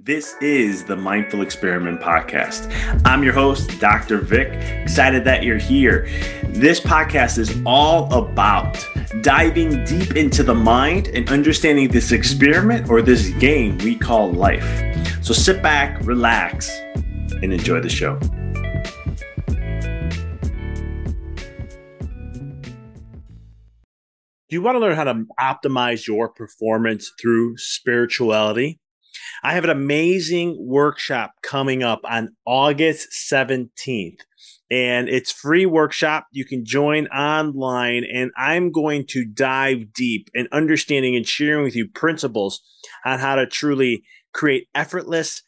This is the Mindful Experiment Podcast. I'm your host, Dr. Vic. Excited that you're here. This podcast is all about diving deep into the mind and understanding this experiment or this game we call life. So sit back, relax, and enjoy the show. Do you want to learn how to optimize your performance through spirituality? I have an amazing workshop coming up on August 17th. And it's free workshop. You can join online and I'm going to dive deep in understanding and sharing with you principles on how to truly create effortless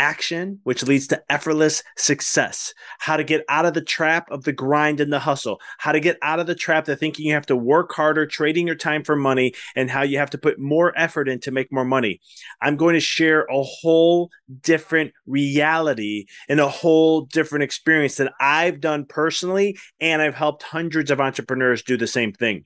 action, which leads to effortless success. How to get out of the trap of the grind and the hustle. How to get out of the trap of thinking you have to work harder, trading your time for money, and how you have to put more effort in to make more money. I'm going to share a whole different reality and a whole different experience that I've done personally, and I've helped hundreds of entrepreneurs do the same thing.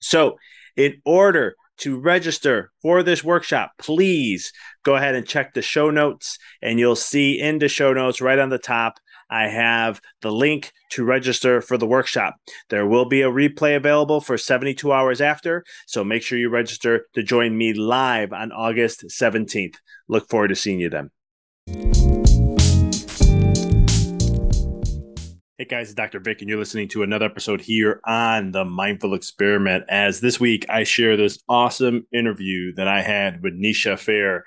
So, in order to register for this workshop, please go ahead and check the show notes, and you'll see in the show notes right on the top. I have the link to register for the workshop. There will be a replay available for 72 hours after, so make sure you register to join me live on August 17th. Look forward to seeing you then. Hey guys, it's Dr. Vic, and you're listening to another episode here on the Mindful Experiment. As this week I share this awesome interview that I had with Nischa Phair,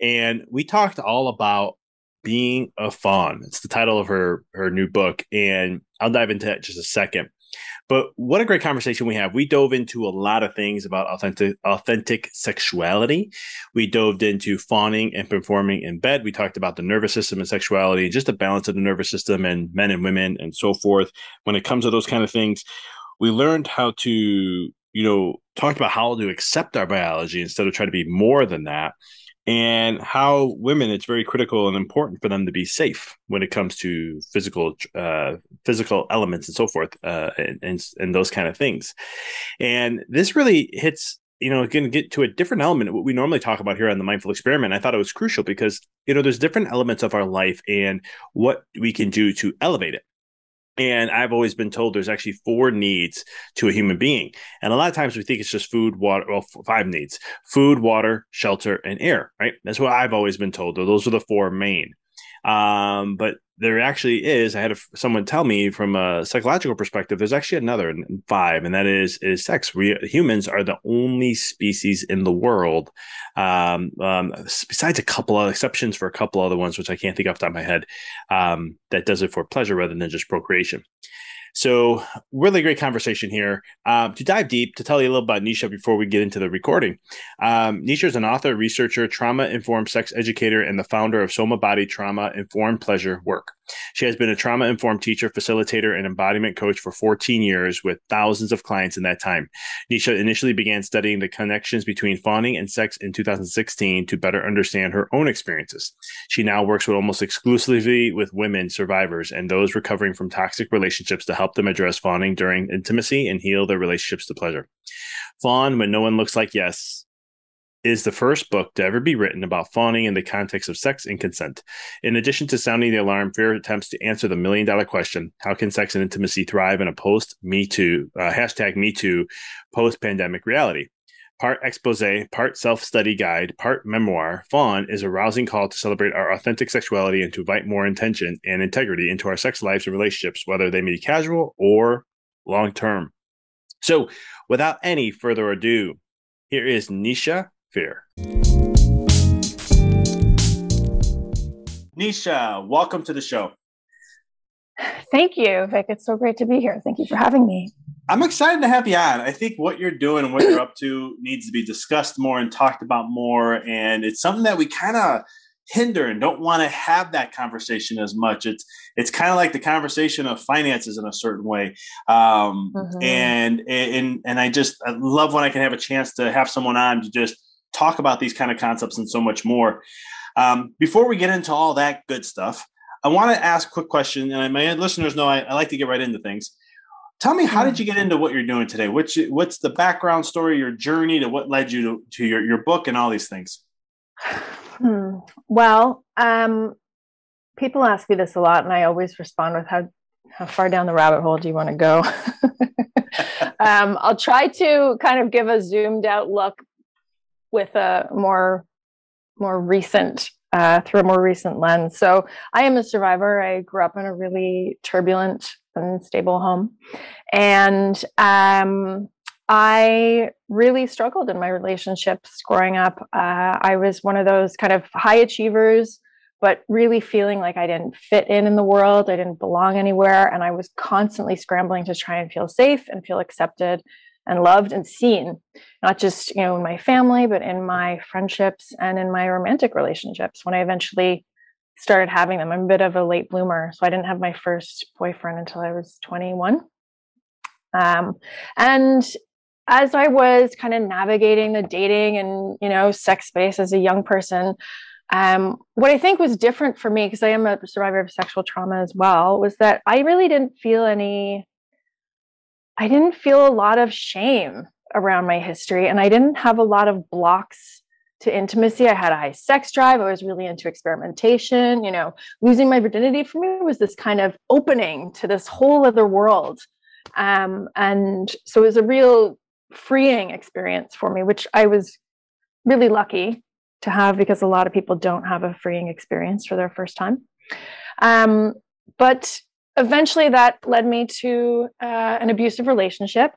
and we talked all about being a fawn. It's the title of her her new book, and I'll dive into that just a second. But what a great conversation we have. We dove into a lot of things about authentic authentic sexuality. We dove into fawning and performing in bed. We talked about the nervous system and sexuality and just the balance of the nervous system and men and women and so forth. When it comes to those kind of things, we learned how to, you know, talk about how to accept our biology instead of trying to be more than that and how women it's very critical and important for them to be safe when it comes to physical uh, physical elements and so forth uh, and, and, those kind of things. And this really hits you know to get to a different element what we normally talk about here on the mindful experiment. I thought it was crucial because you know there's different elements of our life and what we can do to elevate it and I've always been told there's actually four needs to a human being. And a lot of times we think it's just food, water, well, five needs food, water, shelter, and air, right? That's what I've always been told. Those are the four main. Um, but there actually is. I had a, someone tell me from a psychological perspective. There's actually another five, and that is is sex. We humans are the only species in the world, um, um, besides a couple of exceptions for a couple other ones, which I can't think off the top of my head, um, that does it for pleasure rather than just procreation. So, really great conversation here. Um, to dive deep, to tell you a little about Nischa before we get into the recording. Um, Nischa is an author, researcher, trauma informed sex educator, and the founder of SomaBody Trauma Informed Pleasure Work. She has been a trauma informed teacher, facilitator, and embodiment coach for 14 years with thousands of clients in that time. Nischa initially began studying the connections between fawning and sex in 2016 to better understand her own experiences. She now works with almost exclusively with women survivors and those recovering from toxic relationships to help them address fawning during intimacy and heal their relationships to pleasure. Fawn when no one looks like yes is the first book to ever be written about fawning in the context of sex and consent. In addition to sounding the alarm, Phair attempts to answer the million dollar question how can sex and intimacy thrive in a post Me Too, uh, hashtag Me Too, post pandemic reality? Part expose, part self study guide, part memoir, Fawn is a rousing call to celebrate our authentic sexuality and to invite more intention and integrity into our sex lives and relationships, whether they be casual or long term. So, without any further ado, here is Nischa Phair. Nischa, welcome to the show. Thank you, Vic. It's so great to be here. Thank you for having me. I'm excited to have you on. I think what you're doing and what you're up to needs to be discussed more and talked about more. And it's something that we kind of hinder and don't want to have that conversation as much. It's it's kind of like the conversation of finances in a certain way. Um, mm-hmm. and and and I just I love when I can have a chance to have someone on to just talk about these kind of concepts and so much more. Um, before we get into all that good stuff, I want to ask a quick question, and my listeners know I, I, like to get right into things. Tell me, how did you get into what you're doing today? What's what's the background story, your journey to what led you to, to your, your book and all these things? Hmm. Well, um, people ask me this a lot, and I always respond with how how far down the rabbit hole do you want to go? um, I'll try to kind of give a zoomed out look with a more more recent uh, through a more recent lens. So I am a survivor. I grew up in a really turbulent, unstable home, and um, I really struggled in my relationships growing up. Uh, I was one of those kind of high achievers, but really feeling like I didn't fit in in the world. I didn't belong anywhere, and I was constantly scrambling to try and feel safe and feel accepted and loved and seen not just you know in my family but in my friendships and in my romantic relationships when i eventually started having them. I'm a bit of a late bloomer so i didn't have my first boyfriend until i was 21 um, and as i was kind of navigating the dating and you know sex space as a young person um, what i think was different for me because i am a survivor of sexual trauma as well was that i really didn't feel any I didn't feel a lot of shame around my history and I didn't have a lot of blocks to intimacy. I had a high sex drive. I was really into experimentation. You know, losing my virginity for me was this kind of opening to this whole other world. Um, and so it was a real freeing experience for me, which I was really lucky to have because a lot of people don't have a freeing experience for their first time. Um, but eventually that led me to uh, an abusive relationship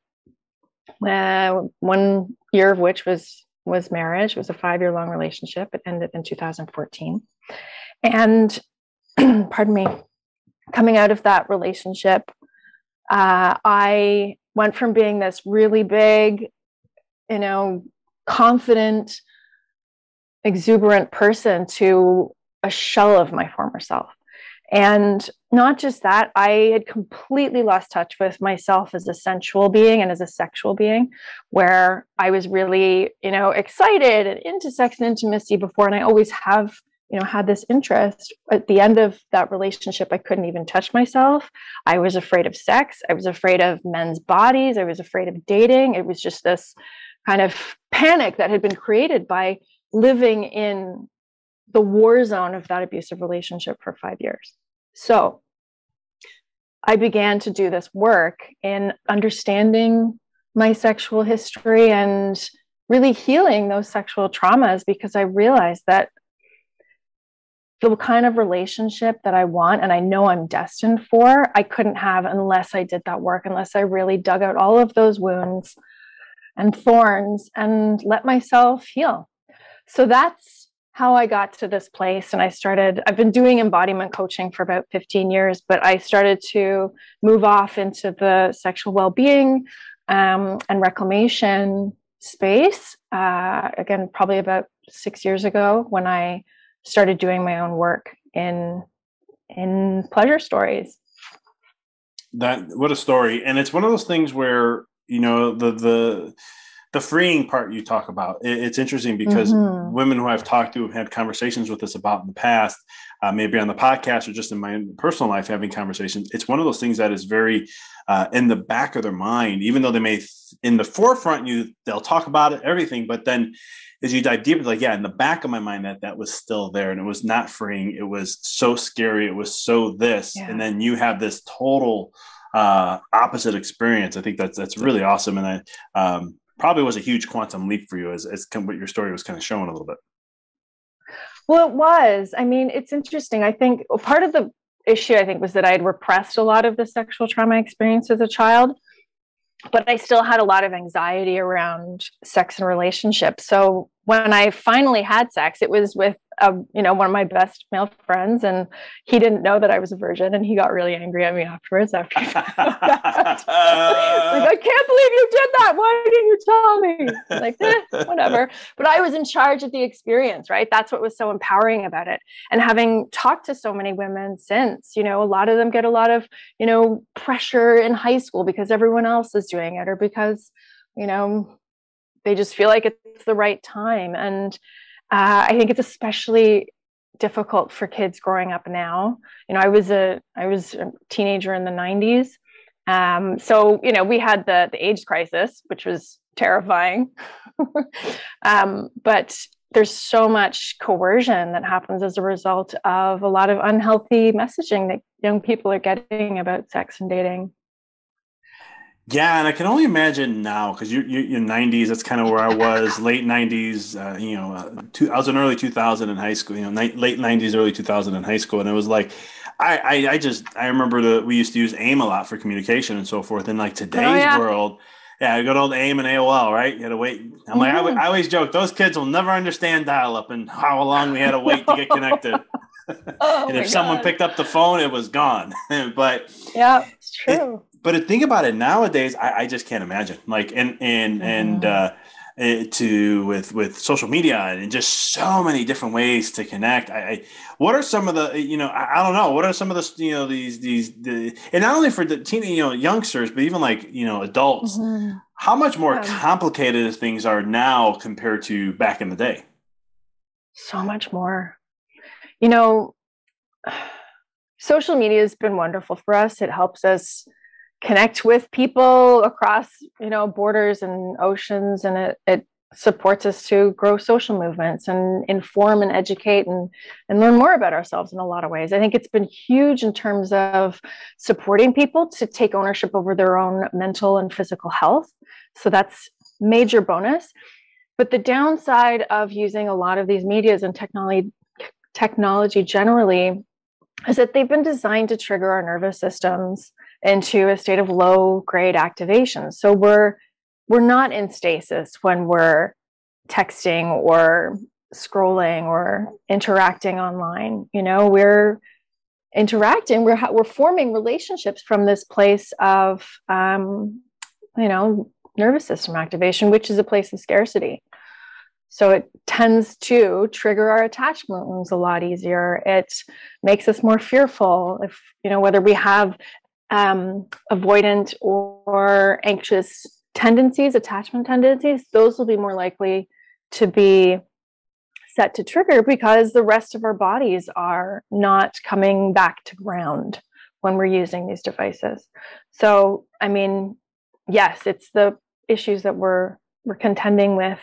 uh, one year of which was was marriage it was a five year long relationship it ended in 2014 and pardon me coming out of that relationship uh, i went from being this really big you know confident exuberant person to a shell of my former self. And not just that, I had completely lost touch with myself as a sensual being and as a sexual being, where I was really, you know, excited and into sex and intimacy before. And I always have, you know, had this interest. At the end of that relationship, I couldn't even touch myself. I was afraid of sex. I was afraid of men's bodies. I was afraid of dating. It was just this kind of panic that had been created by living in the war zone of that abusive relationship for five years. So I began to do this work in understanding my sexual history and really healing those sexual traumas because I realized that the kind of relationship that I want and I know I'm destined for, I couldn't have unless I did that work, unless I really dug out all of those wounds and thorns and let myself heal. So that's how I got to this place. And I started, I've been doing embodiment coaching for about 15 years, but I started to move off into the sexual well being um, and reclamation space. Uh, again, probably about six years ago when I started doing my own work in in pleasure stories that what a story and it's one of those things where you know the the the freeing part you talk about it, it's interesting because mm-hmm. women who i've talked to have had conversations with us about in the past uh, maybe on the podcast or just in my personal life having conversations it's one of those things that is very uh, in the back of their mind even though they may in the forefront you they'll talk about it everything but then as you dive deeper, like, yeah, in the back of my mind that that was still there and it was not freeing. It was so scary. It was so this. Yeah. And then you have this total uh, opposite experience. I think that's, that's really awesome. And I um, probably was a huge quantum leap for you as, as what your story was kind of showing a little bit. Well, it was. I mean, it's interesting. I think part of the issue, I think, was that I had repressed a lot of the sexual trauma experience as a child but I still had a lot of anxiety around sex and relationships. So when I finally had sex, it was with a, you know one of my best male friends, and he didn't know that I was a virgin, and he got really angry at me afterwards. After like, I can't believe you did that. Why didn't you tell me? Like, eh, whatever. But I was in charge of the experience, right? That's what was so empowering about it. And having talked to so many women since, you know, a lot of them get a lot of you know pressure in high school because everyone else is doing it, or because you know they just feel like it's the right time and uh, i think it's especially difficult for kids growing up now. You know i was a i was a teenager in the 90s um, so you know we had the the aids crisis which was terrifying. Um, but there's so much coercion that happens as a result of a lot of unhealthy messaging that young people are getting about sex and dating yeah, and I can only imagine now because you're, you're, 90s. That's kind of where I was, late 90s. Uh, you know, uh, two, I was in early 2000 in high school. You know, ni- late 90s, early 2000 in high school, and it was like, I, I, I just I remember that we used to use AIM a lot for communication and so forth. In like today's oh, yeah. world, yeah, good old AIM and AOL, right? You had to wait. I'm like, mm-hmm. I, I always joke, those kids will never understand dial-up and how long we had to wait to get connected. oh and if someone picked up the phone, it was gone. but yeah, it's true. It, but to think about it nowadays, I, I just can't imagine. Like and and and uh, to with with social media and just so many different ways to connect. I, I what are some of the you know I, I, don't know what are some of the you know these these the and not only for the teen you know youngsters but even like you know adults. Mm-hmm. How much more yeah. complicated things are now compared to back in the day? So much more. You know, social media has been wonderful for us. It helps us connect with people across you know borders and oceans and it, it supports us to grow social movements and inform and educate and, and learn more about ourselves in a lot of ways. I think it's been huge in terms of supporting people to take ownership over their own mental and physical health. So that's major bonus. But the downside of using a lot of these medias and technology technology generally is that they've been designed to trigger our nervous systems into a state of low grade activation. So we're we're not in stasis when we're texting or scrolling or interacting online. You know, we're interacting. We're we're forming relationships from this place of um, you know nervous system activation, which is a place of scarcity. So it tends to trigger our attachment wounds a lot easier. It makes us more fearful if, you know, whether we have um, avoidant or anxious tendencies, attachment tendencies, those will be more likely to be set to trigger because the rest of our bodies are not coming back to ground when we're using these devices. So, I mean, yes, it's the issues that we're we're contending with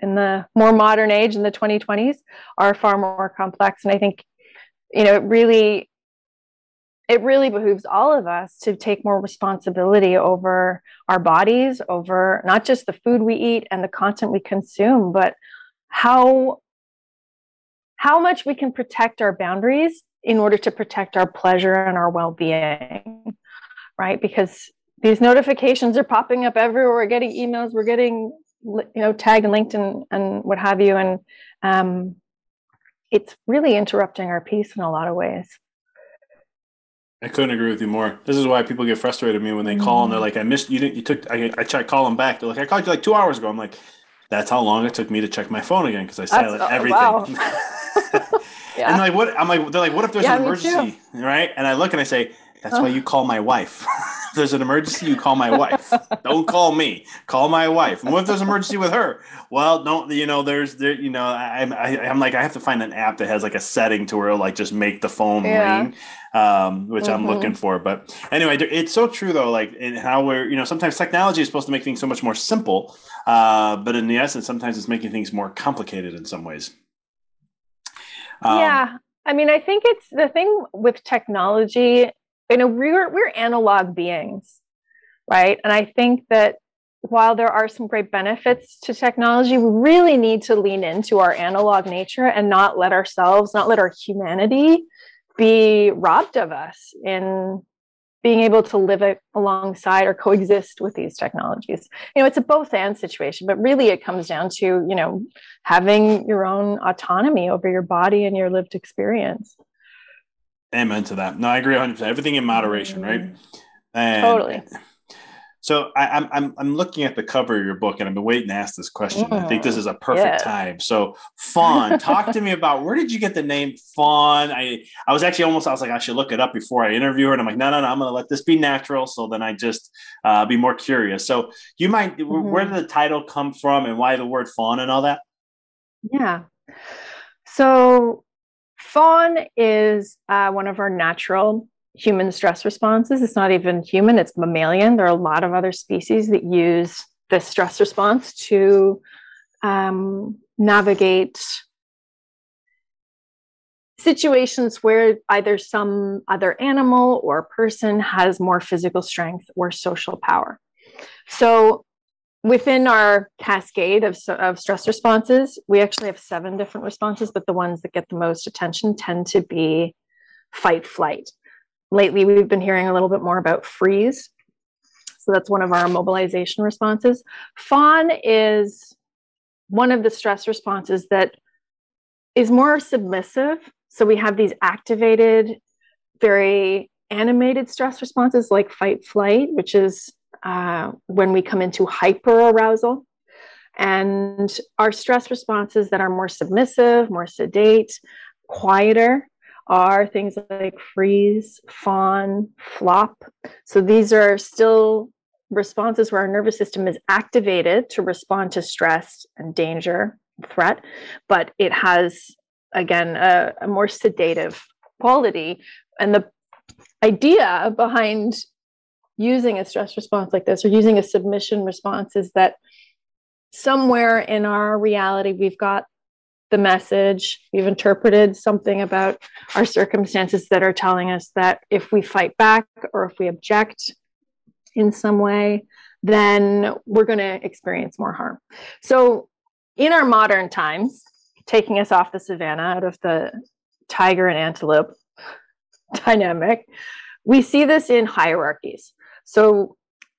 in the more modern age in the 2020s are far more complex and I think you know, it really it really behooves all of us to take more responsibility over our bodies, over not just the food we eat and the content we consume, but how how much we can protect our boundaries in order to protect our pleasure and our well-being right? Because these notifications are popping up everywhere. We're getting emails we're getting you know tagged and linked and, and what have you. And um, it's really interrupting our peace in a lot of ways I couldn't agree with you more. This is why people get frustrated with me when they call and they're mm. like, "I missed you. Didn't you took?" I, I try call them back. They're like, "I called you like two hours ago." I'm like, "That's how long it took me to check my phone again because I silent oh, everything." Wow. yeah. And like, what? I'm like, they're like, "What if there's yeah, an emergency?" Right? And I look and I say, "That's why you call my wife." if there's an emergency, you call my wife. don't call me. Call my wife. And what if there's an emergency with her? Well, don't you know? There's there. You know, I'm I, am i am like I have to find an app that has like a setting to where it'll like just make the phone yeah. ring, um, which mm-hmm. I'm looking for. But anyway, it's so true though. Like in how we're you know sometimes technology is supposed to make things so much more simple, uh, but in the essence, sometimes it's making things more complicated in some ways. Um, yeah. I mean, I think it's the thing with technology you know we're we're analog beings right? And i think that while there are some great benefits to technology we really need to lean into our analog nature and not let ourselves not let our humanity be robbed of us in being able to live alongside or coexist with these technologies. You know it's a both and situation but really it comes down to you know having your own autonomy over your body and your lived experience Amen to that. No, I agree 100. percent Everything in moderation, right? Mm-hmm. And totally. So I, am I'm I'm looking at the cover of your book, and I've been waiting to ask this question. Mm, I think this is a perfect time. So, Fawn, talk to me about where did you get the name Fawn? I I was actually almost I was like I should look it up before I interview her, and I'm like no no no I'm going to let this be natural. So then I just uh, be more curious. So you might mm-hmm. where did the title come from, and why the word Fawn and all that? Yeah. So Fawn is uh, one of our natural human stress responses. It's not even human, it's mammalian. There are a lot of other species that use this stress response to um, navigate situations where either some other animal or person has more physical strength or social power. So within our cascade of, of stress responses, we actually have seven different responses, but the ones that get the most attention tend to be fight flight. Lately, we've been hearing a little bit more about freeze. So that's one of our mobilization responses. Fawn is one of the stress responses that is more submissive. So we have these activated, very animated stress responses like fight flight, which is uh, when we come into hyper arousal. And our stress responses that are more submissive, more sedate, quieter are things like freeze, fawn, flop. So these are still responses where our nervous system is activated to respond to stress and danger, threat, but it has, again, a, a more sedative quality. And the idea behind using a stress response like this or using a submission response is that somewhere in our reality we've got the message we've interpreted something about our circumstances that are telling us that if we fight back or if we object in some way then we're going to experience more harm. So in our modern times taking us off the savannah out of the tiger and antelope dynamic we see this in hierarchies so,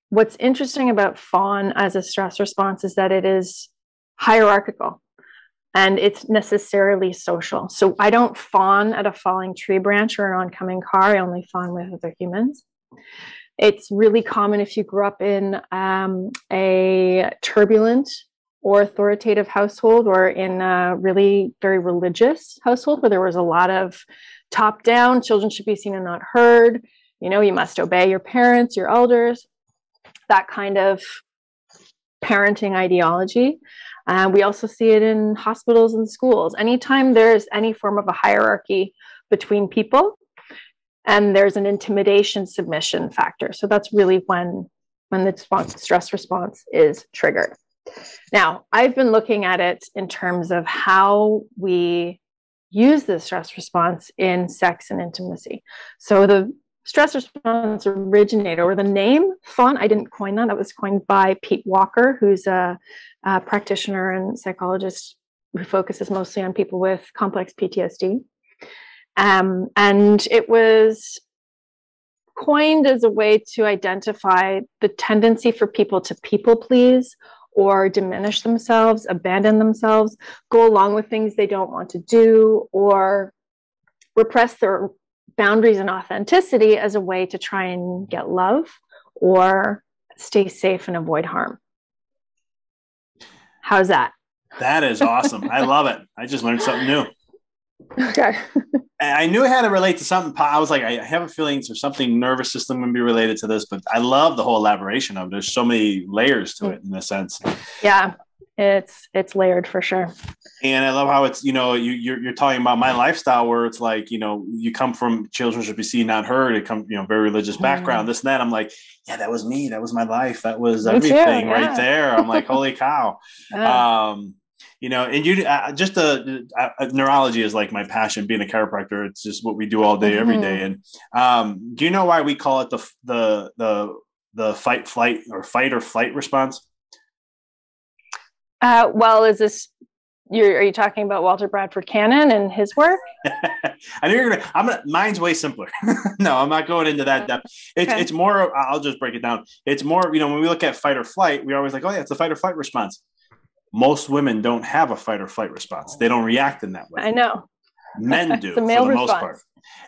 what's interesting about fawn as a stress response is that it is hierarchical and it's necessarily social. So, I don't fawn at a falling tree branch or an oncoming car, I only fawn with other humans. It's really common if you grew up in um, a turbulent or authoritative household or in a really very religious household where there was a lot of top down, children should be seen and not heard you know you must obey your parents your elders that kind of parenting ideology. Uh, we also see it in hospitals and schools. Anytime there's any form of a hierarchy between people and there's an intimidation submission factor. So that's really when when the stress response is triggered. Now i've been looking at it in terms of how we use the stress response in sex and intimacy. So the stress response originator or the name fawn i didn't coin that that was coined by pete walker who's a, a practitioner and psychologist who focuses mostly on people with complex PTSD. Um, and it was coined as a way to identify the tendency for people to people please or diminish themselves, abandon themselves, go along with things they don't want to do, or repress their boundaries and authenticity as a way to try and get love or stay safe and avoid harm. How's that? That is awesome. I love it. I just learned something new. Okay. I knew it had to relate to something. I was like, I have a feeling there's something nervous system to be related to this, but I love the whole elaboration of it. There's so many layers to mm. it in a sense. Yeah, it's it's layered for sure. And I love how it's you know you you're, you're talking about my lifestyle where it's like you know you come from children should be seen not heard. It come you know very religious background. Mm. This and that. I'm like, yeah, that was me. That was my life. That was me everything too, yeah. right there. I'm like, holy cow. Yeah. Um, you know, and you uh, just a, uh, uh, neurology is like my passion. Being a chiropractor, it's just what we do all day, mm-hmm. every day. And um, do you know why we call it the the the the fight flight or fight or flight response? Uh, well, is this you're, are you talking about Walter Bradford Cannon and his work? I know you're gonna. I'm gonna. Mine's way simpler. no, I'm not going into that depth. It's okay. it's more. I'll just break it down. It's more. You know, when we look at fight or flight, we always like, oh yeah, it's a fight or flight response most women don't have a fight or flight response. They don't react in that way. I know. Men do for the response. most part.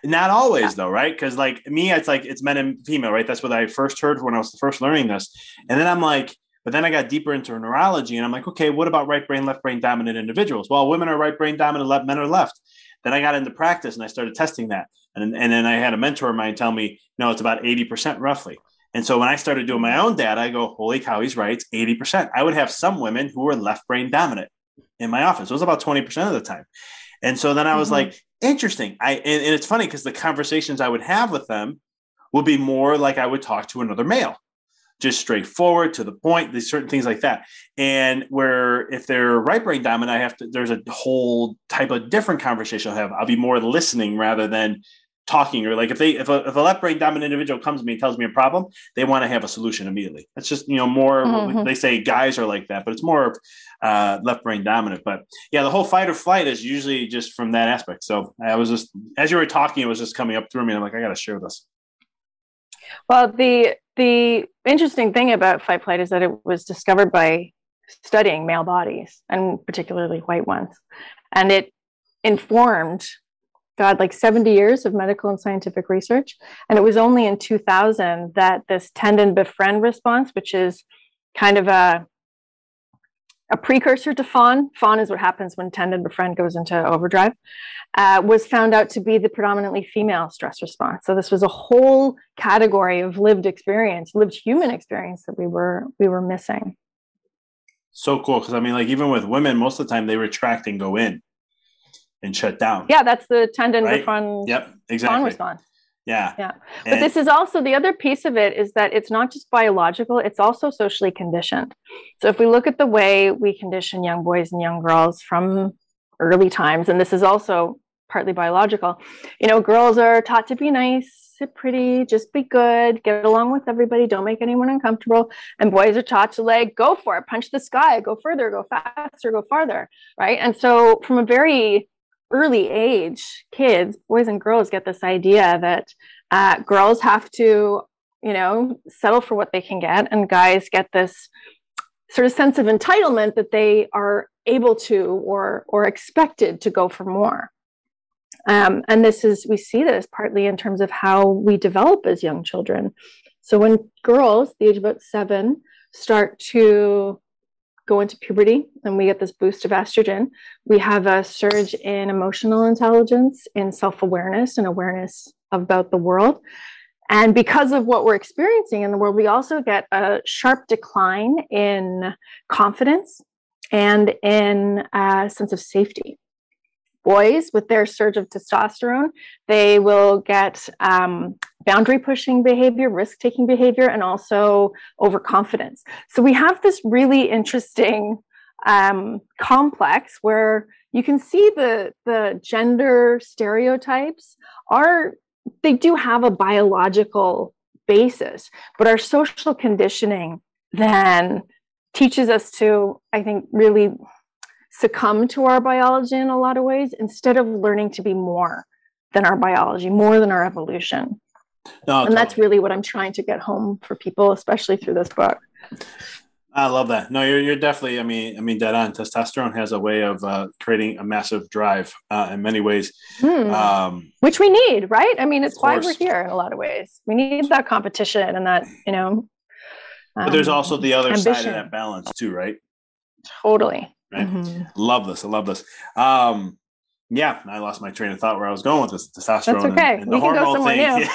Not always yeah. though, right? Because like me, it's like it's men and female, right? That's what I first heard when I was first learning this. And then I'm like, but then I got deeper into neurology and I'm like, okay, what about right brain, left brain dominant individuals? Well, women are right brain dominant, left men are left. Then I got into practice and I started testing that. And, and then I had a mentor of mine tell me, no, it's about 80% roughly. And so when I started doing my own data, I go, holy cow, he's right. It's 80%. I would have some women who were left brain dominant in my office. It was about 20% of the time. And so then I was mm-hmm. like, interesting. I and, and it's funny because the conversations I would have with them would be more like I would talk to another male, just straightforward to the point, these certain things like that. And where if they're right brain dominant, I have to, there's a whole type of different conversation I'll have. I'll be more listening rather than talking or like if they if a, if a left brain dominant individual comes to me and tells me a problem they want to have a solution immediately that's just you know more mm-hmm. they say guys are like that but it's more uh, left brain dominant but yeah the whole fight or flight is usually just from that aspect so i was just as you were talking it was just coming up through me i'm like i gotta share this well the the interesting thing about fight flight is that it was discovered by studying male bodies and particularly white ones and it informed God, like 70 years of medical and scientific research. And it was only in 2000 that this tend and befriend response, which is kind of a, a precursor to fawn, fawn is what happens when tend and befriend goes into overdrive, uh, was found out to be the predominantly female stress response. So this was a whole category of lived experience, lived human experience that we were we were missing. So cool, because I mean, like even with women, most of the time they retract and go in and shut down. Yeah, that's the tendon right? refund. Yep, exactly. response. Yeah. Yeah. And but this is also the other piece of it is that it's not just biological, it's also socially conditioned. So if we look at the way we condition young boys and young girls from early times, and this is also partly biological, you know, girls are taught to be nice, sit pretty, just be good, get along with everybody, don't make anyone uncomfortable. And boys are taught to like go for it, punch the sky, go further, go faster, go farther. Right. And so from a very early age, kids, boys and girls, get this idea that uh, girls have to, you know, settle for what they can get, and guys get this sort of sense of entitlement that they are able to or or expected to go for more. Um, and this is we see this partly in terms of how we develop as young children. So when girls, the age of about seven, start to go into puberty and we get this boost of estrogen, we have a surge in emotional intelligence, in self awareness, and awareness about the world. And because of what we're experiencing in the world, we also get a sharp decline in confidence and in a sense of safety boys with their surge of testosterone, they will get um, boundary pushing behavior, risk taking behavior, and also overconfidence. So we have this really interesting um, complex where you can see the the gender stereotypes are they do have a biological basis, but our social conditioning then teaches us to, I think, really succumb to our biology in a lot of ways instead of learning to be more than our biology, more than our evolution. No, and totally. that's really what I'm trying to get home for people, especially through this book. I love that. No, you're, you're definitely, I mean, I mean, dead on. Testosterone has a way of uh, creating a massive drive uh, in many ways. Hmm. Um, Which we need, right? I mean, it's why we're here in a lot of ways. We need that competition and that, you know. Um, but there's also the other ambition. side of that balance too, right? Totally. Right. Mm-hmm. Love this. I love this. Um, yeah, I lost my train of thought where I was going with this testosterone. That's okay. And, and the we hormone thing.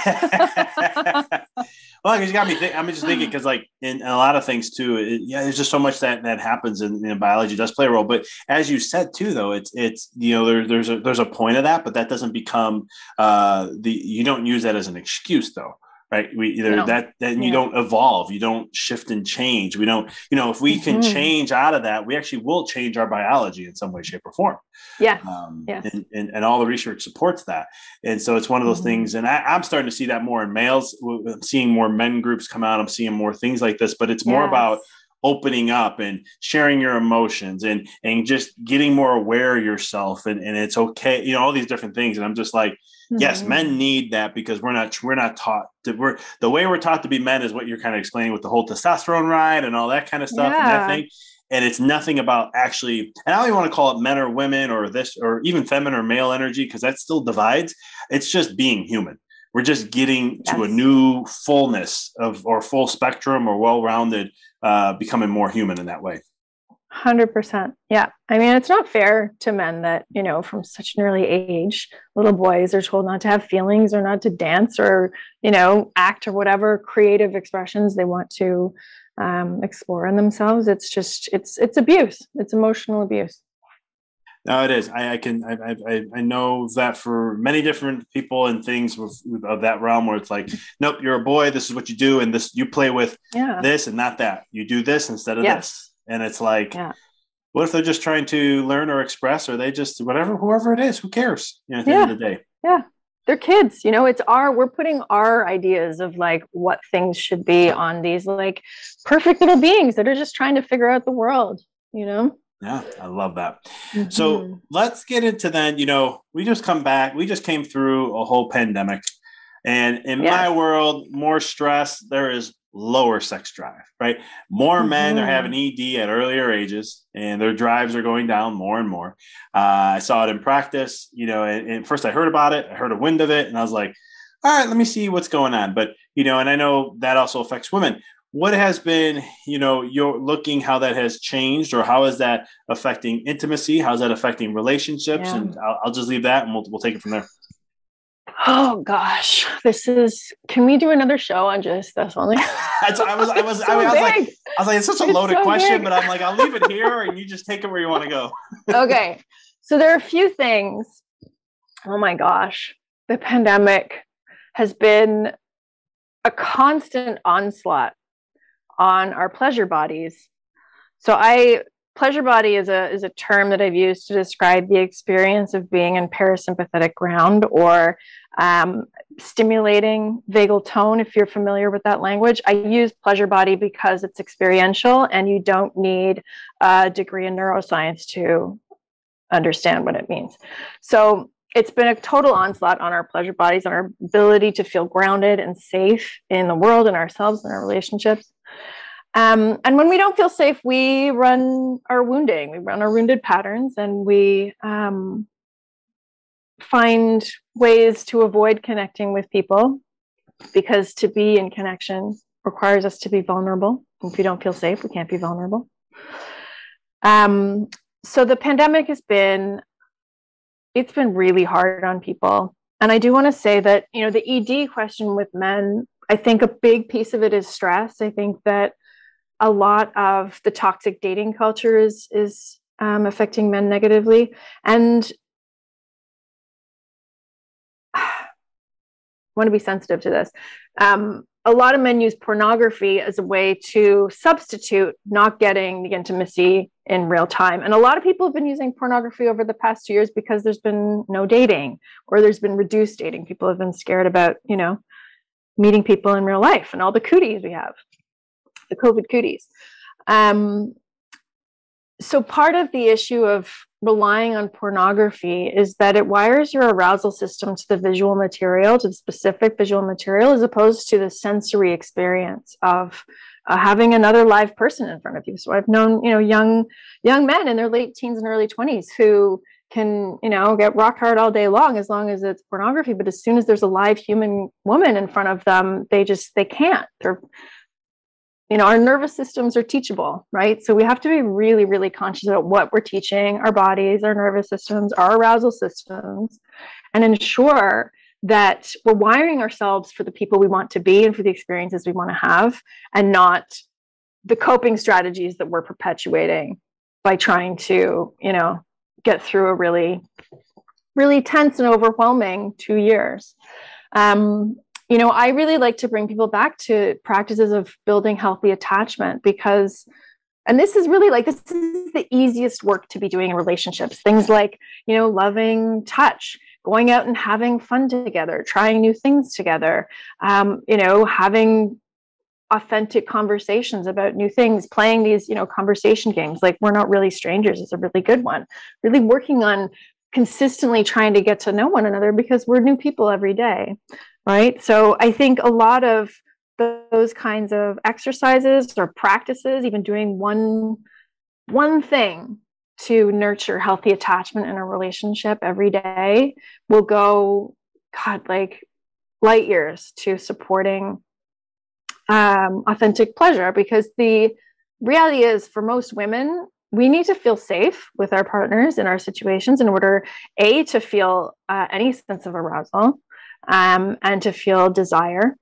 well, you got me. Think, I'm just thinking because, like, in, in, a lot of things too, it, yeah, there's just so much that that happens in, in, biology does play a role. But as you said too, though, it's it's you know there, there's a there's a point of that, but that doesn't become uh the you don't use that as an excuse though right we either no. that then yeah. you don't evolve you don't shift and change we don't you know if we mm-hmm. can change out of that we actually will change our biology in some way shape or form yeah um, yes. and, and, and, all the research supports that and so it's one of those mm-hmm. things and I, am starting to see that more in males i'm seeing more men groups come out i'm seeing more things like this but it's more yes. about opening up and sharing your emotions and and just getting more aware of yourself and, and it's okay you know all these different things and i'm just like Mm-hmm. Yes, men need that because we're not we're not taught to we're the way we're taught to be men is what you're kind of explaining with the whole testosterone ride and all that kind of stuff yeah. and that thing. And it's nothing about actually, and I don't even want to call it men or women or this or even feminine or male energy because that still divides. It's just being human. We're just getting yes. to a new fullness of or full spectrum or well-rounded, uh, becoming more human in that way. 100%. Yeah. I mean, it's not fair to men that, you know, from such an early age, little boys are told not to have feelings or not to dance or, you know, act or whatever creative expressions they want to um, explore in themselves. It's just, it's, it's abuse. It's emotional abuse. No, it is. I, I can. I, I, I know that for many different people and things with, with, of that realm, where it's like, nope, you're a boy. This is what you do, and this you play with yeah. this and not that. You do this instead of yes. this and it's like, yeah. what if they're just trying to learn or express, or they just whatever, whoever it is, who cares? You know, at the yeah. end of the day. Yeah. They're kids, you know, it's our, we're putting our ideas of like what things should be on these like perfect little beings that are just trying to figure out the world, you know? Yeah, I love that. Mm-hmm. So let's get into then, you know, we just come back, we just came through a whole pandemic. And in my world, more stress, there is lower sex drive, right? More mm-hmm. men are having ED at earlier ages and their drives are going down more and more. Uh, I saw it in practice, you know, and, and, first I heard about it, I heard a wind of it, and I was like, all right, let me see what's going on. But, you know, and I know that also affects women. What has been, you know, you're looking how that has changed or how is that affecting intimacy? How's that affecting relationships? Yeah. And I'll, I'll just leave that and we'll, we'll take it from there. Oh gosh, this is. Can we do another show on just this only? I was, I was, I was, so I, mean, I was like, I was like, it's such a it's loaded so question, big. but I'm like, I'll leave it here, and you just take it where you want to go. okay, so there are a few things. Oh my gosh, the pandemic has been a constant onslaught on our pleasure bodies. So I pleasure body is a is a term that I've used to describe the experience of being in parasympathetic ground or um, stimulating vagal tone. If you're familiar with that language, I use pleasure body because it's experiential and you don't need a degree in neuroscience to understand what it means. So it's been a total onslaught on our pleasure bodies, on our ability to feel grounded and safe in the world and ourselves and our relationships. Um, and when we don't feel safe, we run our wounding, we run our wounded patterns, and we um, find ways to avoid connecting with people because to be in connection requires us to be vulnerable. If we don't feel safe, we can't be vulnerable. Um, so the pandemic has been, it's been really hard on people. And I do want to say that, you know, the ED question with men, I think a big piece of it is stress. I think that a lot of the toxic dating culture is, is um, affecting men negatively. And I want to be sensitive to this. Um, a lot of men use pornography as a way to substitute not getting the intimacy in real time. And a lot of people have been using pornography over the past two years because there's been no dating or there's been reduced dating. People have been scared about, you know, meeting people in real life and all the cooties we have, the COVID cooties. Um, so part of the issue of relying on pornography is that it wires your arousal system to the visual material, to the specific visual material, as opposed to the sensory experience of uh, having another live person in front of you. So I've known, you know, young young men in their late teens and early 20s who can, you know, get rock hard all day long as long as it's pornography. But as soon as there's a live human woman in front of them, they just they can't. They're you know, our nervous systems are teachable, right? So we have to be really, really conscious about what we're teaching our bodies, our nervous systems, our arousal systems, and ensure that we're wiring ourselves for the people we want to be and for the experiences we want to have, and not the coping strategies that we're perpetuating by trying to, you know, get through a really, really tense and overwhelming two years. Um, you know, I really like to bring people back to practices of building healthy attachment because, and this is really like, this is the easiest work to be doing in relationships. Things like, you know, loving touch, going out and having fun together, trying new things together, um, you know, having authentic conversations about new things playing these you know conversation games. Like we're not really strangers is a really good one. Really working on consistently trying to get to know one another because we're new people every day right? So I think a lot of those kinds of exercises or practices, even doing one one thing to nurture healthy attachment in a relationship every day will go god like light years to supporting um, authentic pleasure because the reality is for most women we need to feel safe with our partners in our situations in order a to feel uh, any sense of arousal um, and to feel desire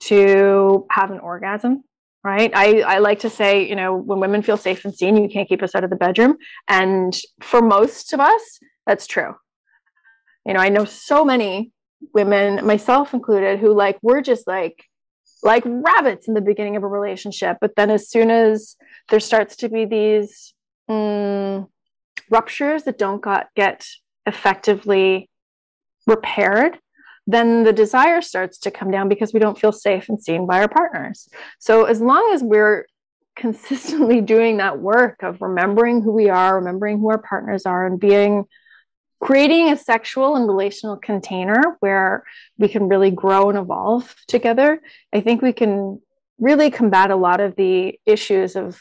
to have an orgasm right? I, I like to say you know when women feel safe and seen you can't keep us out of the bedroom. And for most of us that's true. You know i know so many women myself included who like we're just like like rabbits in the beginning of a relationship. But then as soon as there starts to be these mm, ruptures that don't got, get effectively repaired then the desire starts to come down because we don't feel safe and seen by our partners. So as long as we're consistently doing that work of remembering who we are, remembering who our partners are, and being creating a sexual and relational container where we can really grow and evolve together, I think we can really combat a lot of the issues of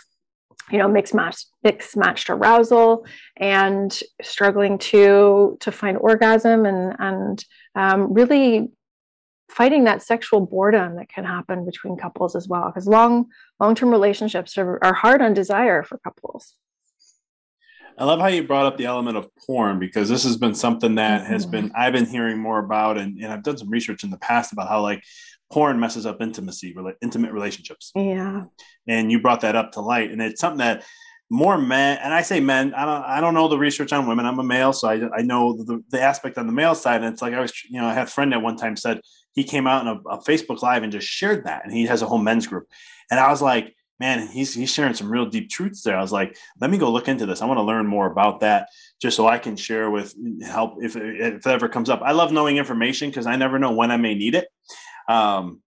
you know mixed matched mixed matched arousal and struggling to to find orgasm and and um, really fighting that sexual boredom that can happen between couples as well because long long-term relationships are, are hard on desire for couples I love how you brought up the element of porn because this has been something that mm-hmm. has been I've been hearing more about and, and I've done some research in the past about how like porn messes up intimacy, intimate relationships. Yeah. And you brought that up to light, and it's something that more men, and I say men, I don't, I don't know the research on women. I'm a male, so I, I know the, the aspect on the male side. And it's like I was, you know, I had a friend at one time said he came out in a, a Facebook Live and just shared that, and he has a whole men's group, and I was like, man, he's he's sharing some real deep truths there. I was like, let me go look into this. I want to learn more about that, just so I can share with help if if it ever comes up. I love knowing information because I never know when I may need it. Um,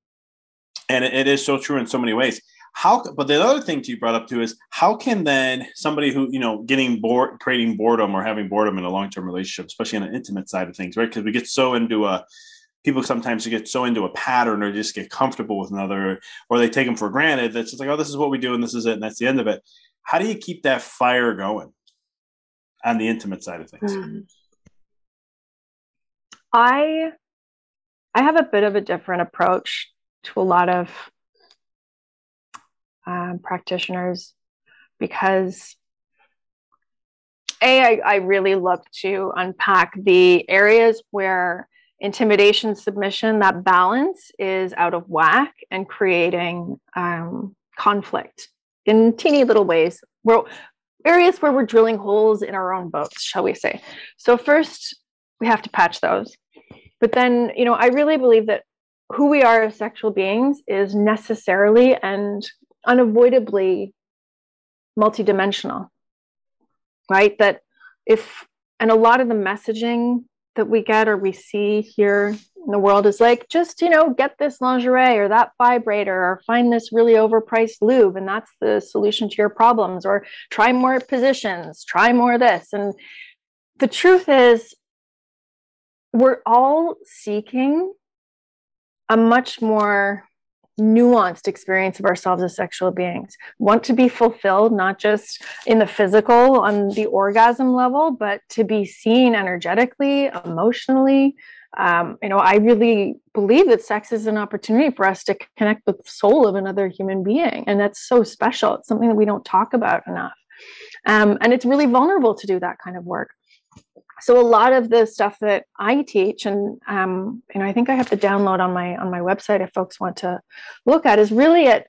and it, it is so true in so many ways. How, but the other thing you brought up too is how can then somebody who, you know, getting bored, creating boredom or having boredom in a long term relationship, especially on the intimate side of things, right? Because we get so into a, people sometimes get so into a pattern or just get comfortable with another, or they take them for granted. That's just like, oh, this is what we do and this is it. And that's the end of it. How do you keep that fire going on the intimate side of things? Hmm. I I have a bit of a different approach to a lot of um, practitioners because a I, I really look to unpack the areas where intimidation submission that balance is out of whack and creating um, conflict in teeny little ways. Where areas where we're drilling holes in our own boats shall we say. So first we have to patch those. But then, you know, I really believe that who we are as sexual beings is necessarily and unavoidably multidimensional, right? That if, and a lot of the messaging that we get or we see here in the world is like just you know get this lingerie or that vibrator or find this really overpriced lube and that's the solution to your problems or try more positions try more this and the truth is we're all seeking a much more nuanced experience of ourselves as sexual beings. Want to be fulfilled not just in the physical on the orgasm level but to be seen energetically emotionally. Um, you know i really believe that sex is an opportunity for us to connect with the soul of another human being and that's so special. It's something that we don't talk about enough. Um, and it's really vulnerable to do that kind of work so a lot of the stuff that I teach, and um, you know, I think I have the download on my on my website if folks want to look at, is really at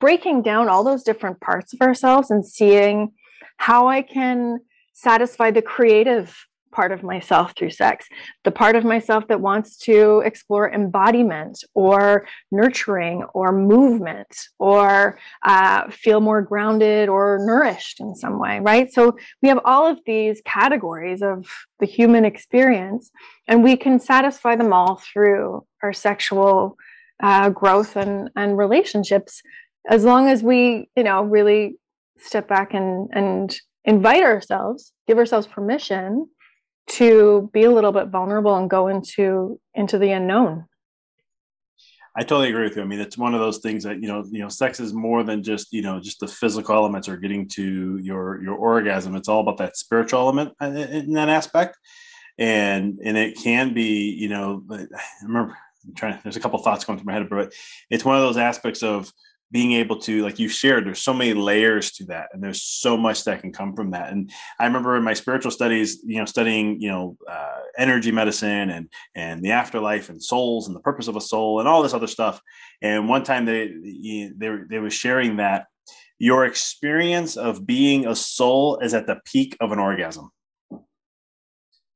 breaking down all those different parts of ourselves and seeing how I can satisfy the creative part of myself through sex, the part of myself that wants to explore embodiment or nurturing or movement or uh, feel more grounded or nourished in some way, right? So we have all of these categories of the human experience, and we can satisfy them all through our sexual uh, growth and, and relationships as long as we, you know, really step back and, and invite ourselves, give ourselves permission to be a little bit vulnerable and go into into the unknown I totally agree with you. I mean, it's one of those things that you know, you know, sex is more than just you know just the physical elements or getting to your your orgasm. It's all about that spiritual element in that aspect, and and it can be you know. I remember I'm trying. There's a couple thoughts going through my head, but it's one of those aspects of being able to like you shared there's so many layers to that and there's so much that can come from that and i remember in my spiritual studies you know studying you know uh, energy medicine and and the afterlife and souls and the purpose of a soul and all this other stuff and one time they they, they were sharing that your experience of being a soul is at the peak of an orgasm.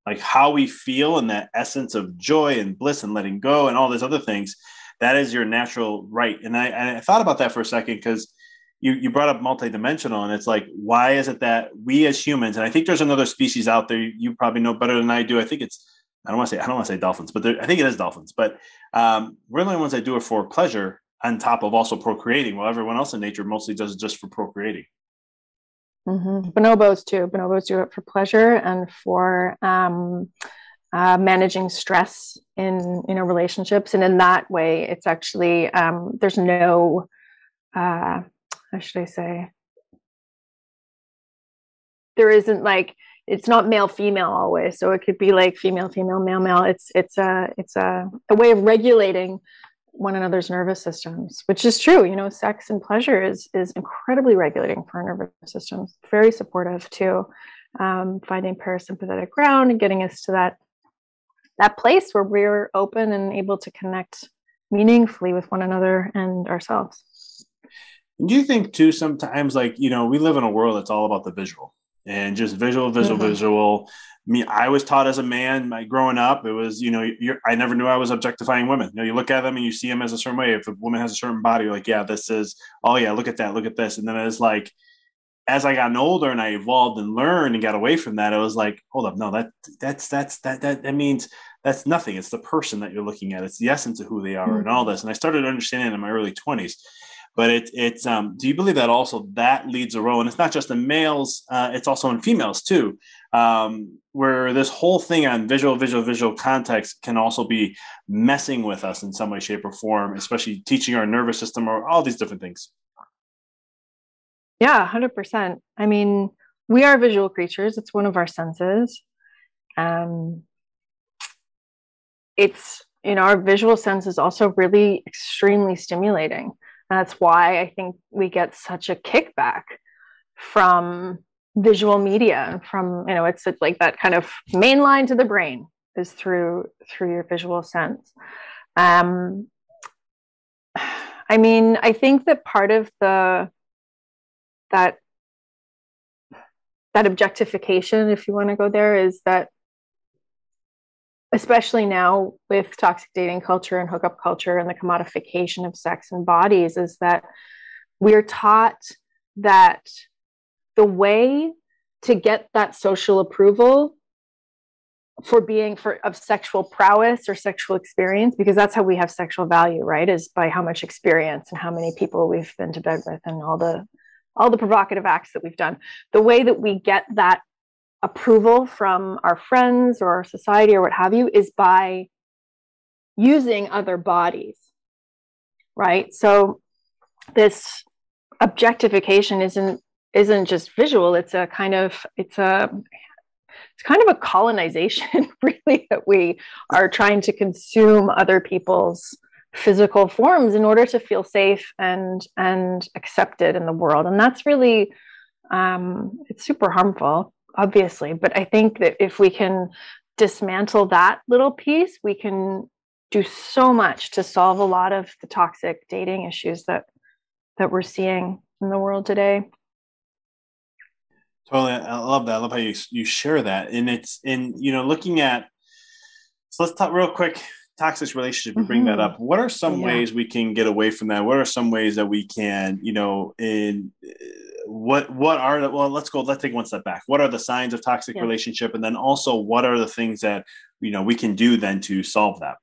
Like how we feel and that essence of joy and bliss and letting go and all these other things that is your natural right. And I, I thought about that for a second because you, you brought up multidimensional and it's like, why is it that we as humans, and I think there's another species out there, you probably know better than I do. I think it's, I don't want to say, I don't want to say dolphins, but I think it is dolphins, but um, we're the only ones that do it for pleasure on top of also procreating while everyone else in nature mostly does it just for procreating. Mm-hmm. Bonobos too. Bonobos do it for pleasure and for um, uh, managing stress in you know relationships. And in that way it's actually um, there's no uh, how should i say? There isn't like it's not male female always. So it could be like female female male male. It's it's a it's a, a way of regulating one another's nervous systems which is true. You know sex and pleasure is is incredibly regulating for our nervous systems. Very supportive to um, finding parasympathetic ground and getting us to that that place where we're open and able to connect meaningfully with one another and ourselves. Do you think too sometimes like, you know, we live in a world that's all about the visual and just visual, visual, mm-hmm. visual. I mean, I was taught as a man, my growing up, it was, you know, I never knew I was objectifying women. You know, you look at them and you see them as a certain way. If a woman has a certain body, like, yeah, this is, oh yeah, look at that, look at this. And then it's like, as I got older and I evolved and learned and got away from that, I was like, hold up, no, that that's that's that that that means that's nothing. It's the person that you're looking at. It's the essence of who they are mm-hmm. and all this. And I started understanding in my early 20s. But it, it's um, do you believe that also that leads a role? And it's not just in males, uh, it's also in females too, um, where this whole thing on visual, visual, visual context can also be messing with us in some way, shape, or form, especially teaching our nervous system or all these different things. Yeah, 100%. I mean, we are visual creatures, it's one of our senses. Um, it's you know our visual sense is also really extremely stimulating And that's why i think we get such a kickback from visual media and from you know it's like that kind of main line to the brain is through through your visual sense um i mean i think that part of the that that objectification if you want to go there is that especially now with toxic dating culture and hookup culture and the commodification of sex and bodies is that we're taught that the way to get that social approval for being for of sexual prowess or sexual experience because that's how we have sexual value right is by how much experience and how many people we've been to bed with and all the all the provocative acts that we've done. The way that we get that approval from our friends or our society or what have you is by using other bodies right? So this objectification isn't isn't just visual. It's a kind of it's a it's kind of a colonization really that we are trying to consume other people's physical forms in order to feel safe and and accepted in the world and that's really um, it's super harmful obviously but i think that if we can dismantle that little piece we can do so much to solve a lot of the toxic dating issues that that we're seeing in the world today Totally, I love that. I love how you you share that, and it's in you know looking at. So let's talk real quick. Toxic relationship. You bring mm-hmm. that up. What are some yeah. ways we can get away from that? What are some ways that we can, you know, in what what are the well? Let's go. Let's take one step back. What are the signs of toxic yeah. relationship, and then also what are the things that you know we can do then to solve that?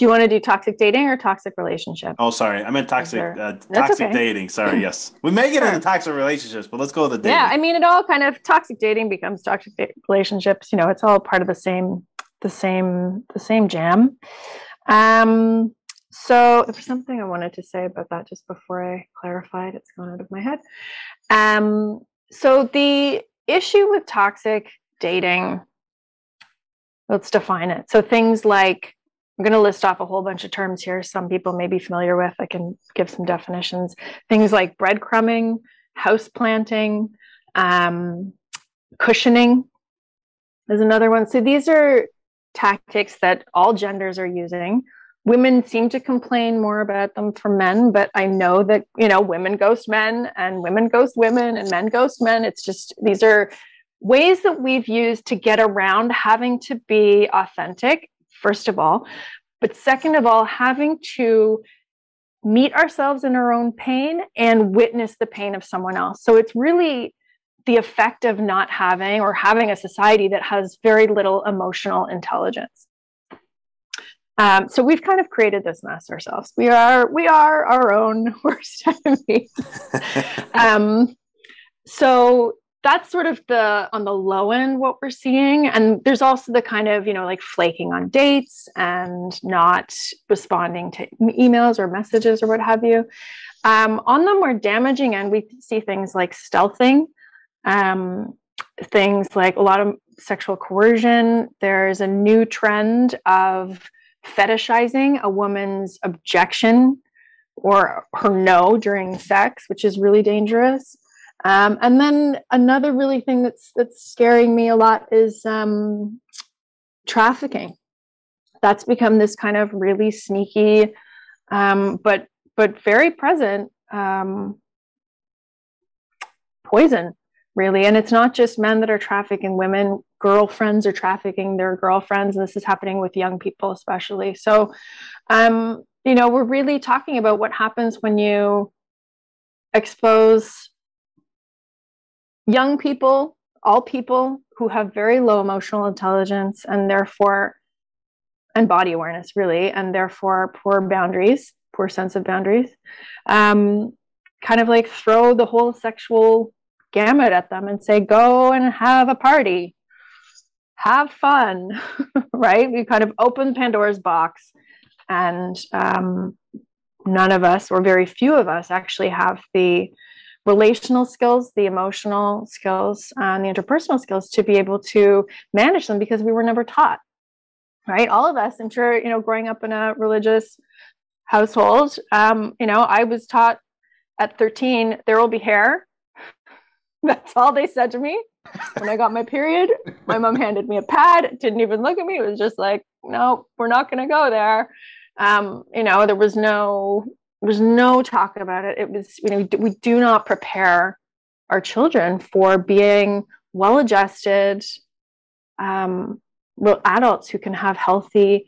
Do you want to do toxic dating or toxic relationship? Oh, sorry, I meant toxic uh, toxic okay. dating. Sorry, yes, we may get into toxic relationships, but let's go with the dating. Yeah, I mean, it all kind of toxic dating becomes toxic relationships. You know, it's all part of the same, the same, the same jam. Um, so there was something I wanted to say about that just before I clarified. It's gone out of my head. Um, so the issue with toxic dating, let's define it. So things like I'm going to list off a whole bunch of terms here. Some people may be familiar with. I can give some definitions. Things like breadcrumbing, house planting, um, cushioning is another one. So these are tactics that all genders are using. Women seem to complain more about them from men, but I know that you know women ghost men and women ghost women and men ghost men. It's just these are ways that we've used to get around having to be authentic first of all. But second of all, having to meet ourselves in our own pain and witness the pain of someone else. So it's really the effect of not having or having a society that has very little emotional intelligence. Um, so we've kind of created this mess ourselves. We are we are our own worst enemies. um, so that's sort of the on the low end what we're seeing and there's also the kind of you know like flaking on dates and not responding to emails or messages or what have you um, on the more damaging end we see things like stealthing um, things like a lot of sexual coercion. There's a new trend of fetishizing a woman's objection or her no during sex which is really dangerous. Um, and then another really thing that's that's scaring me a lot is um, trafficking. That's become this kind of really sneaky, um, but but very present um, poison, really. And it's not just men that are trafficking women; girlfriends are trafficking their girlfriends, and this is happening with young people, especially. So, um, you know, we're really talking about what happens when you expose young people, all people who have very low emotional intelligence and therefore, and body awareness really, and therefore poor boundaries, poor sense of boundaries, um, kind of like throw the whole sexual gamut at them and say, go and have a party, have fun, right? We kind of open Pandora's box, and um, none of us, or very few of us, actually have the relational skills, the emotional skills, and the interpersonal skills to be able to manage them because we were never taught. Right? All of us, I'm sure, you know, growing up in a religious household, um, you know, I was taught at 13 there will be hair. That's all they said to me. When I got my period, my mom handed me a pad, didn't even look at me. It was just like, no, we're not going to go there. Um, you know, there was no there was no talk about it. It was, you know, we do not prepare our children for being well adjusted um, adults who can have healthy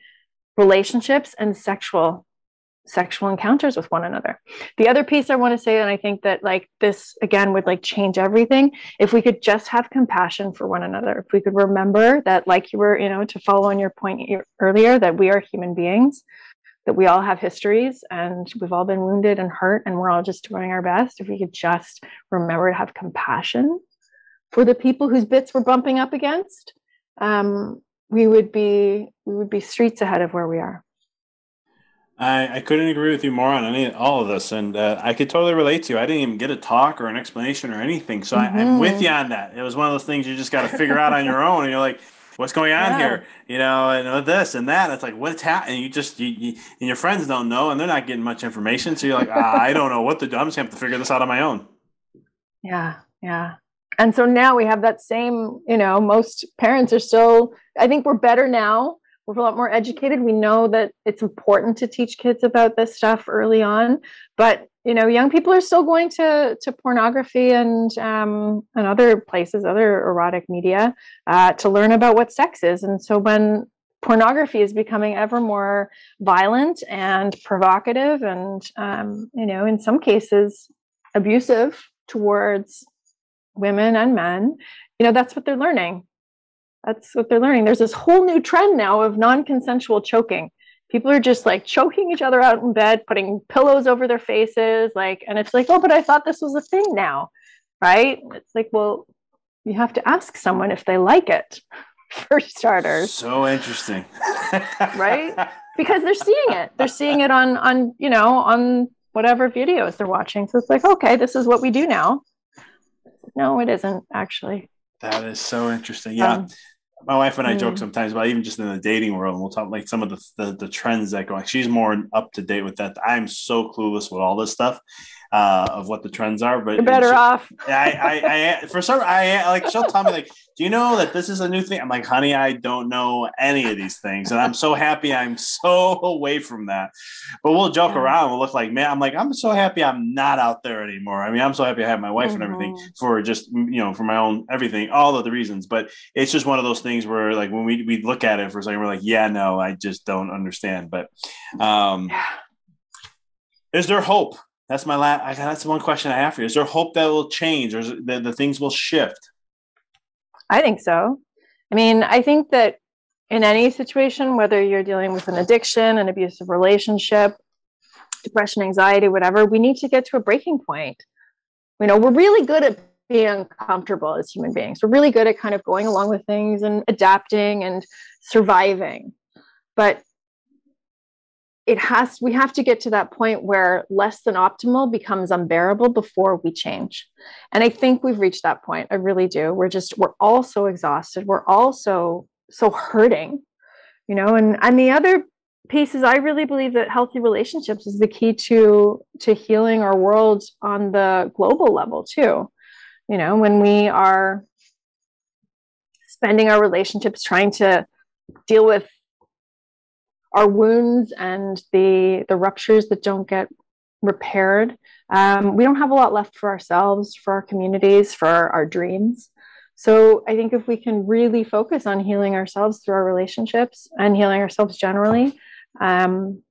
relationships and sexual sexual encounters with one another. The other piece I want to say, and I think that like this again would like change everything, if we could just have compassion for one another, if we could remember that, like you were, you know, to follow on your point earlier, that we are human beings, that we all have histories and we've all been wounded and hurt, and we're all just doing our best. If we could just remember to have compassion for the people whose bits we're bumping up against, um, we would be we would be streets ahead of where we are. I, I couldn't agree with you more on any all of this, and uh, I could totally relate to you. I didn't even get a talk or an explanation or anything, so mm-hmm. I, am with you on that. It was one of those things you just got to figure out on your own, and you're like, "What's going on yeah. here?" You know, and this and that. It's like, what's happening? You just you, you, and your friends don't know, and they're not getting much information, so you're like, ah, I don't know what to do. I'm just gonna have to figure this out on my own. Yeah, yeah. And so now we have that same. You know, most parents are still. I think we're better now we're a lot more educated. We know that it's important to teach kids about this stuff early on, but you know, young people are still going to to pornography and um, and other places, other erotic media, uh, to learn about what sex is. And so when pornography is becoming ever more violent and provocative, and um, you know, in some cases, abusive towards women and men, you know, that's what they're learning that's what they're learning. There's this whole new trend now of non consensual choking. People are just like choking each other out in bed, putting pillows over their faces. Like, and it's like, oh, but I thought this was a thing now. Right. It's like, well, you have to ask someone if they like it for starters. So interesting. right. Because they're seeing it. They're seeing it on, on, you know, on whatever videos they're watching. So it's like, okay, this is what we do now. No, it isn't actually. That is so interesting. Yeah. Um, my wife and I mm. joke sometimes about even just in the dating world. We'll talk like some of the, the, the trends that go. Like she's more up to date with that. I'm so clueless with all this stuff uh, of what the trends are. But you're better she, off. I, I, I, for some, I like she'll tell me like, do you know that this is a new thing? I'm like, honey, I don't know any of these things, and I'm so happy I'm so away from that. But we'll joke around. We'll look like, man, I'm like, I'm so happy I'm not out there anymore. I mean, I'm so happy I have my wife mm-hmm. and everything mm-hmm. for just you know for my own everything, all of the reasons. But it's just one of those things where like when we we look at it for a second, we're like, yeah, no, I just don't understand. But um, is there hope? That's my last. That's one question I have for you. Is there hope that will change, or the, the things will shift? I think so. I mean, I think that in any situation, whether you're dealing with an addiction, an abusive relationship, depression, anxiety, whatever, we need to get to a breaking point. You know, we're really good at being comfortable as human beings. We're really good at kind of going along with things and adapting and surviving. But it has we have to get to that point where less than optimal becomes unbearable before we change. And i think we've reached that point. I really do. We're just we're all so exhausted. We're all so so hurting you know? And and the other piece is i really believe that healthy relationships is the key to to healing our world on the global level too you know? When we are spending our relationships trying to deal with our wounds and the the ruptures that don't get repaired. Um, we don't have a lot left for ourselves for our communities for our, our dreams. So i think if we can really focus on healing ourselves through our relationships and healing ourselves generally um,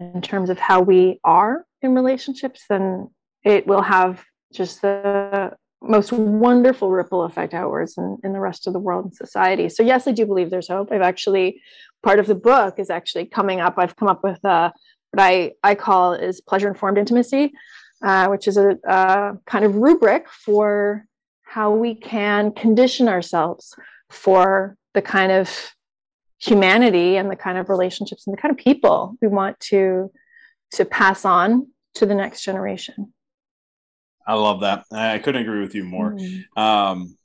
in terms of how we are in relationships then it will have just the most wonderful ripple effect outwards in, in the rest of the world and society. So yes, I do believe there's hope. I've actually part of the book is actually coming up. I've come up with uh, what I I call is pleasure informed intimacy, uh, which is a, a kind of rubric for how we can condition ourselves for the kind of humanity and the kind of relationships and the kind of people we want to to pass on to the next generation. I love that. I couldn't agree with you more. Mm. Um,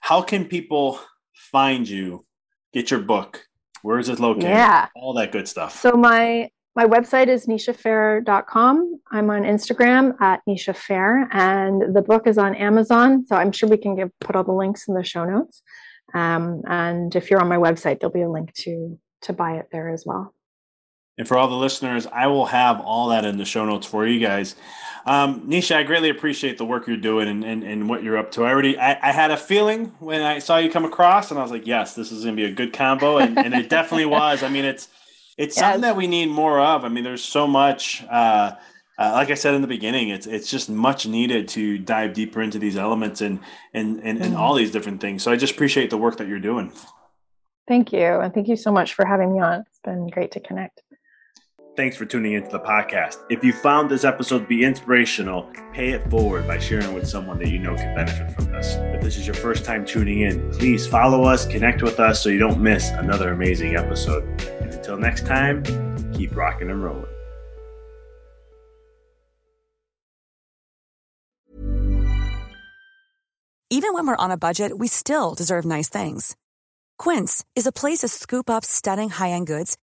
how can people find you, get your book? Where is it located? Yeah. All that good stuff. So my my website is nischaphair.com. I'm on Instagram at nischaphair, and the book is on Amazon. So I'm sure we can give put all the links in the show notes. Um, and if you're on my website, there'll be a link to to buy it there as well. And for all the listeners, I will have all that in the show notes for you guys. Um, Nischa, I greatly appreciate the work you're doing and, and, and what you're up to. I already, I, I, had a feeling when I saw you come across, and I was like, yes, this is going to be a good combo, and, and it definitely was. I mean, it's It's yes. something that we need more of. I mean, there's so much. Uh, uh, like I said in the beginning, it's it's just much needed to dive deeper into these elements and and and, and all these different things. So I just appreciate the work that you're doing. Thank you, and thank you so much for having me on. It's been great to connect. Thanks for tuning into the podcast. If you found this episode to be inspirational, pay it forward by sharing with someone that you know can benefit from this. If this is your first time tuning in, please follow us, connect with us so you don't miss another amazing episode. And until next time, keep rocking and rolling. Even when we're on a budget, we still deserve nice things. Quince is a place to scoop up stunning high end goods